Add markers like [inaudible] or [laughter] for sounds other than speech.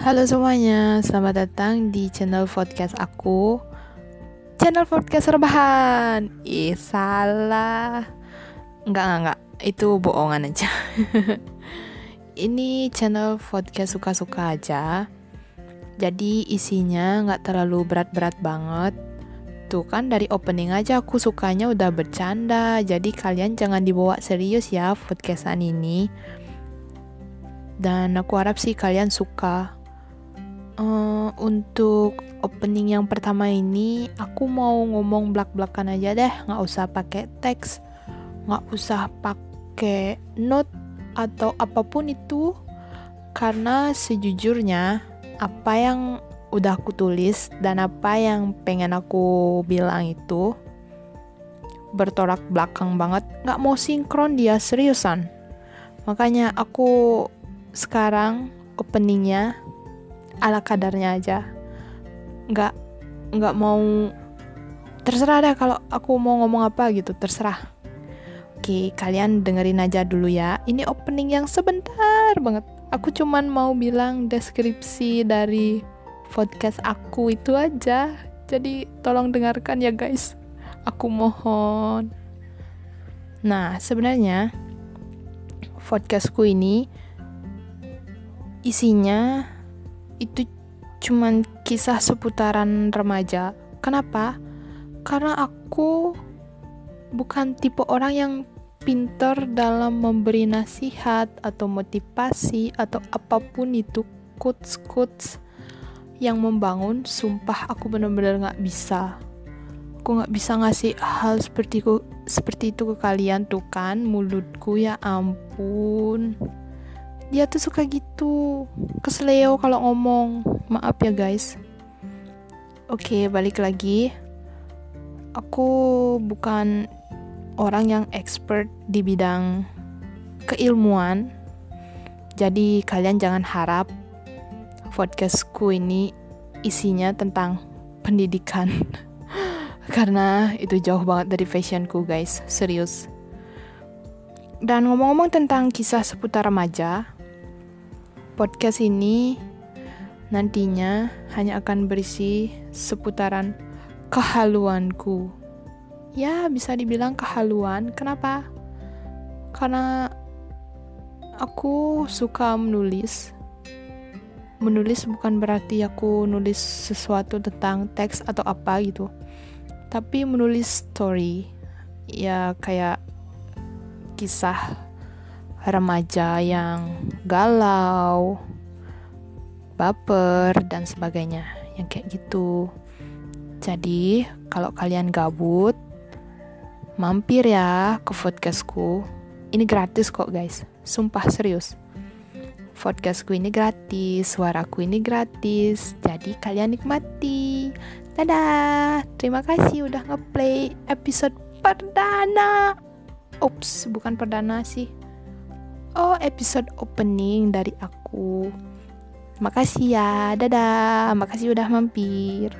Halo semuanya, selamat datang di channel podcast aku. Channel podcast rebahan. Ih, salah. Enggak, enggak, enggak. Itu bohongan aja. [laughs] Ini channel podcast suka-suka aja. Jadi isinya nggak terlalu berat-berat banget. Tuh kan dari opening aja aku sukanya udah bercanda. Jadi kalian jangan dibawa serius ya podcastan ini. Dan aku harap sih kalian suka uh, untuk opening yang pertama ini aku mau ngomong belak-belakan aja deh. Nggak usah pakai teks nggak usah pakai note atau apa pun itu. Karena sejujurnya apa yang udah aku tulis dan apa yang pengen aku bilang itu bertolak belakang banget. Nggak mau sinkron dia seriusan. Makanya aku sekarang openingnya ala kadarnya aja. Nggak nggak mau terserah deh kalau aku mau ngomong apa gitu terserah. Oke kalian dengerin aja dulu ya. Ini opening yang sebentar banget. Aku cuman mau bilang deskripsi dari podcast aku itu aja. Jadi tolong dengarkan ya guys. Aku mohon. Nah sebenarnya podcastku ini isinya itu cuman kisah seputaran remaja. Kenapa? Karena aku bukan tipe orang yang pinter dalam memberi nasihat atau motivasi atau apa pun itu quotes-quotes yang membangun. Sumpah aku benar-benar nggak bisa. Aku nggak bisa ngasih hal seperti itu, seperti itu ke kalian tuh kan mulutku ya ampun dia tuh suka gitu. Kesleo kalau ngomong. Maaf ya guys. Oke balik lagi. Aku bukan orang yang expert di bidang keilmuan. Jadi kalian jangan harap podcastku ini isinya tentang pendidikan. [laughs] Karena itu jauh banget dari fashionku guys. Serius. Dan ngomong-ngomong tentang kisah seputar remaja Podcast ini nantinya hanya akan berisi seputaran kehaluanku. Ya, bisa dibilang kehaluan. Kenapa? Karena aku suka menulis. Menulis bukan berarti aku nulis sesuatu tentang teks atau apa gitu. Tapi menulis story. Ya kayak kisah remaja yang galau, baper, dan sebagainya. Yang kayak gitu. Jadi, kalau kalian gabut, mampir ya ke podcastku. Ini gratis kok guys, sumpah serius. Podcastku ini gratis, suaraku ini gratis, jadi kalian nikmati. Dadah, terima kasih udah ngeplay episode perdana. Ups, bukan perdana sih oh episode opening dari aku. Makasih ya, dadah. Makasih udah mampir.